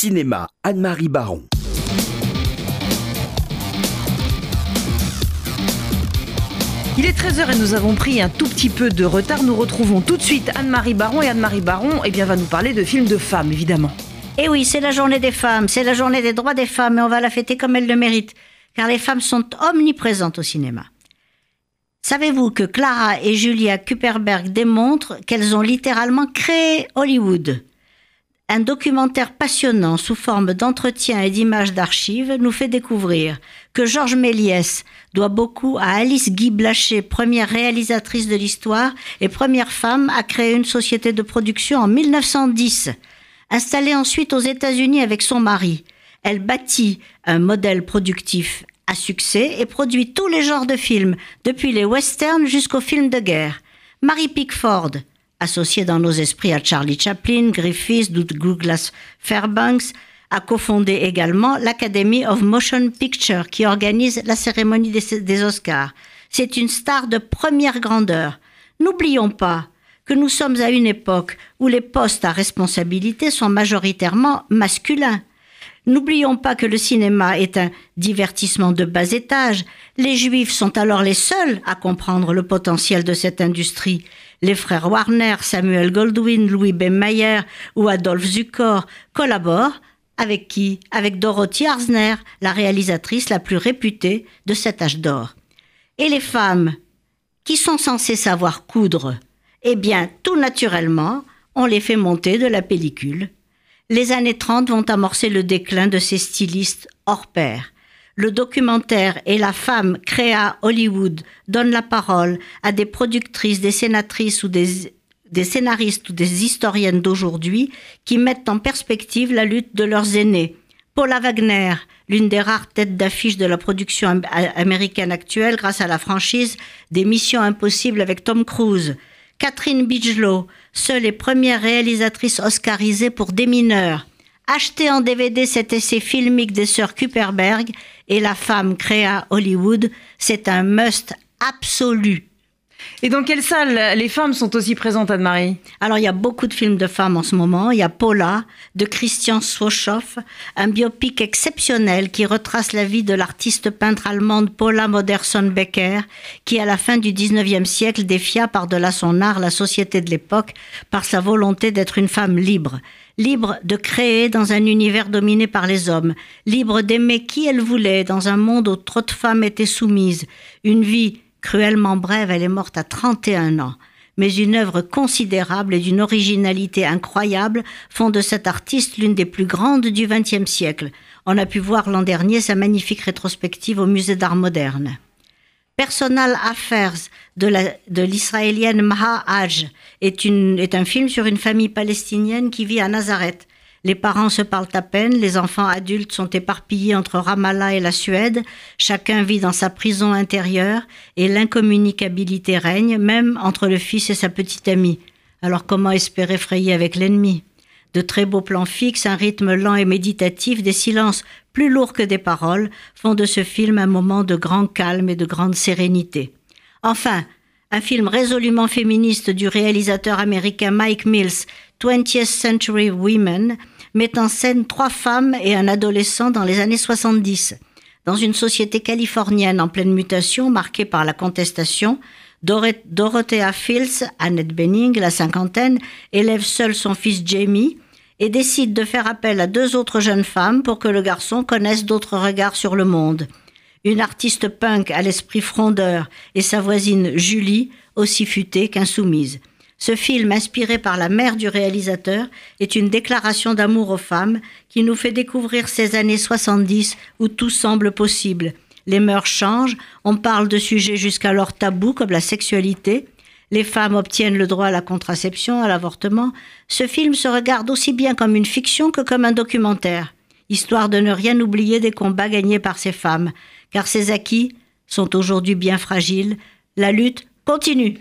Cinéma, Anne-Marie Baron. Il est 13h et nous avons pris un tout petit peu de retard. Nous retrouvons tout de suite Anne-Marie Baron et Anne-Marie Baron eh bien, va nous parler de films de femmes, évidemment. Et eh oui, c'est la journée des femmes, c'est la journée des droits des femmes et on va la fêter comme elles le méritent, car les femmes sont omniprésentes au cinéma. Savez-vous que Clara et Julia Kuperberg démontrent qu'elles ont littéralement créé Hollywood? Un documentaire passionnant sous forme d'entretiens et d'images d'archives nous fait découvrir que Georges Méliès doit beaucoup à Alice Guy Blaché, première réalisatrice de l'histoire et première femme à créer une société de production en 1910. Installée ensuite aux États-Unis avec son mari, elle bâtit un modèle productif à succès et produit tous les genres de films, depuis les westerns jusqu'aux films de guerre. Marie Pickford, associé dans nos esprits à Charlie Chaplin, Griffiths, Douglas Fairbanks, a cofondé également l'Academy of Motion Picture qui organise la cérémonie des, Oscars. C'est une star de première grandeur. N'oublions pas que nous sommes à une époque où les postes à responsabilité sont majoritairement masculins. N'oublions pas que le cinéma est un divertissement de bas étage. Les juifs sont alors les seuls à comprendre le potentiel de cette industrie. Les frères Warner, Samuel Goldwyn, Louis B. Mayer ou Adolphe Zukor collaborent avec qui? Avec Dorothy Arzner, la réalisatrice la plus réputée de cet âge d'or. Et les femmes, qui sont censées savoir coudre? Eh bien, tout naturellement, on les fait monter de la pellicule. Les années 30 vont amorcer le déclin de ces stylistes hors pair le documentaire et la femme créa Hollywood donnent la parole à des productrices, des sénatrices ou des scénaristes ou des historiennes d'aujourd'hui qui mettent en perspective la lutte de leurs aînés. Paula Wagner, l'une des rares têtes d'affiche de la production américaine actuelle grâce à la franchise des Missions Impossibles avec Tom Cruise. Catherine Bigelow, seule et première réalisatrice oscarisée pour des mineurs. Achetez en DVD cet essai filmique des sœurs Kuperberg et la femme créa Hollywood, c'est un must absolu. Et dans quelle salle les femmes sont aussi présentes, Anne-Marie? Alors, il y a beaucoup de films de femmes en ce moment. Il y a Paula, de Christian Swoschoff, un biopic exceptionnel qui retrace la vie de l'artiste peintre allemande Paula Modersohn-Becker, qui, à la fin du 19e siècle, défia par-delà son art la société de l'époque par sa volonté d'être une femme libre libre de créer dans un univers dominé par les hommes, libre d'aimer qui elle voulait dans un monde où trop de femmes étaient soumises. Une vie cruellement brève, elle est morte à 31 ans. Mais une œuvre considérable et d'une originalité incroyable font de cette artiste l'une des plus grandes du XXe siècle. On a pu voir l'an dernier sa magnifique rétrospective au musée d'art moderne. Personal Affairs de l'israélienne Maha Haj est un film sur une famille palestinienne qui vit à Nazareth. Les parents se parlent à peine, les enfants adultes sont éparpillés entre Ramallah et la Suède, chacun vit dans sa prison intérieure et l'incommunicabilité règne même entre le fils et sa petite amie. Alors comment espérer frayer avec l'ennemi? De très beaux plans fixes, un rythme lent et méditatif, des silences plus lourds que des paroles, font de ce film un moment de grand calme et de grande sérénité. Enfin, un film résolument féministe du réalisateur américain Mike Mills, 20th Century Women, met en scène trois femmes et un adolescent dans les années 70. Dans une société californienne en pleine mutation marquée par la contestation, Dorothea Fields, Annette Benning, la cinquantaine, élève seule son fils Jamie et décide de faire appel à deux autres jeunes femmes pour que le garçon connaisse d'autres regards sur le monde. Une artiste punk à l'esprit frondeur et sa voisine Julie, aussi futée qu'insoumise. Ce film, inspiré par la mère du réalisateur, est une déclaration d'amour aux femmes qui nous fait découvrir ces années 70 où tout semble possible les mœurs changent, on parle de sujets jusqu'alors tabous comme la sexualité, les femmes obtiennent le droit à la contraception, à l'avortement. Ce film se regarde aussi bien comme une fiction que comme un documentaire, histoire de ne rien oublier des combats gagnés par ces femmes, car ces acquis sont aujourd'hui bien fragiles. La lutte continue.